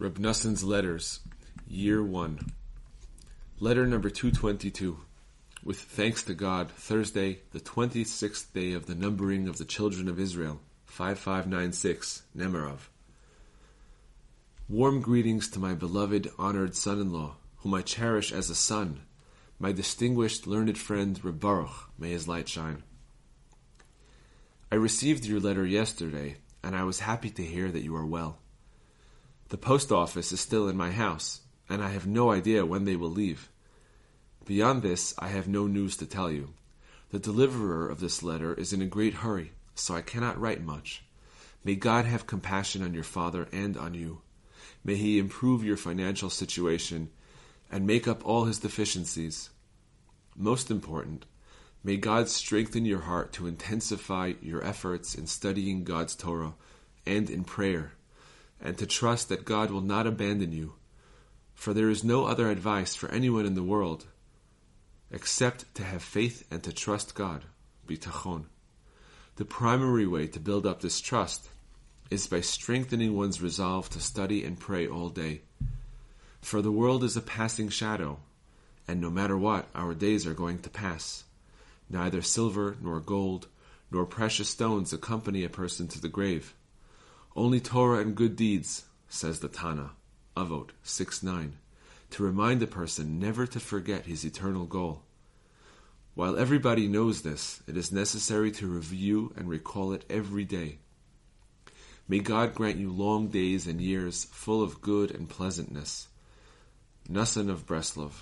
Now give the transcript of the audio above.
Reb Noson's Letters, Year 1. Letter number 222. With thanks to God, Thursday, the 26th day of the numbering of the children of Israel, 5596, Nemirov. Warm greetings to my beloved, honored son in law, whom I cherish as a son, my distinguished, learned friend, Reb Baruch, may his light shine. I received your letter yesterday, and I was happy to hear that you are well. The post office is still in my house, and I have no idea when they will leave. Beyond this, I have no news to tell you. The deliverer of this letter is in a great hurry, so I cannot write much. May God have compassion on your father and on you. May he improve your financial situation and make up all his deficiencies. Most important, may God strengthen your heart to intensify your efforts in studying God's Torah and in prayer and to trust that God will not abandon you, for there is no other advice for anyone in the world except to have faith and to trust God, bitachon. The primary way to build up this trust is by strengthening one's resolve to study and pray all day. For the world is a passing shadow, and no matter what, our days are going to pass. Neither silver nor gold nor precious stones accompany a person to the grave. Only Torah and good deeds, says the Tana, Avot 6 9, to remind a person never to forget his eternal goal. While everybody knows this, it is necessary to review and recall it every day. May God grant you long days and years full of good and pleasantness. Noson of Breslov.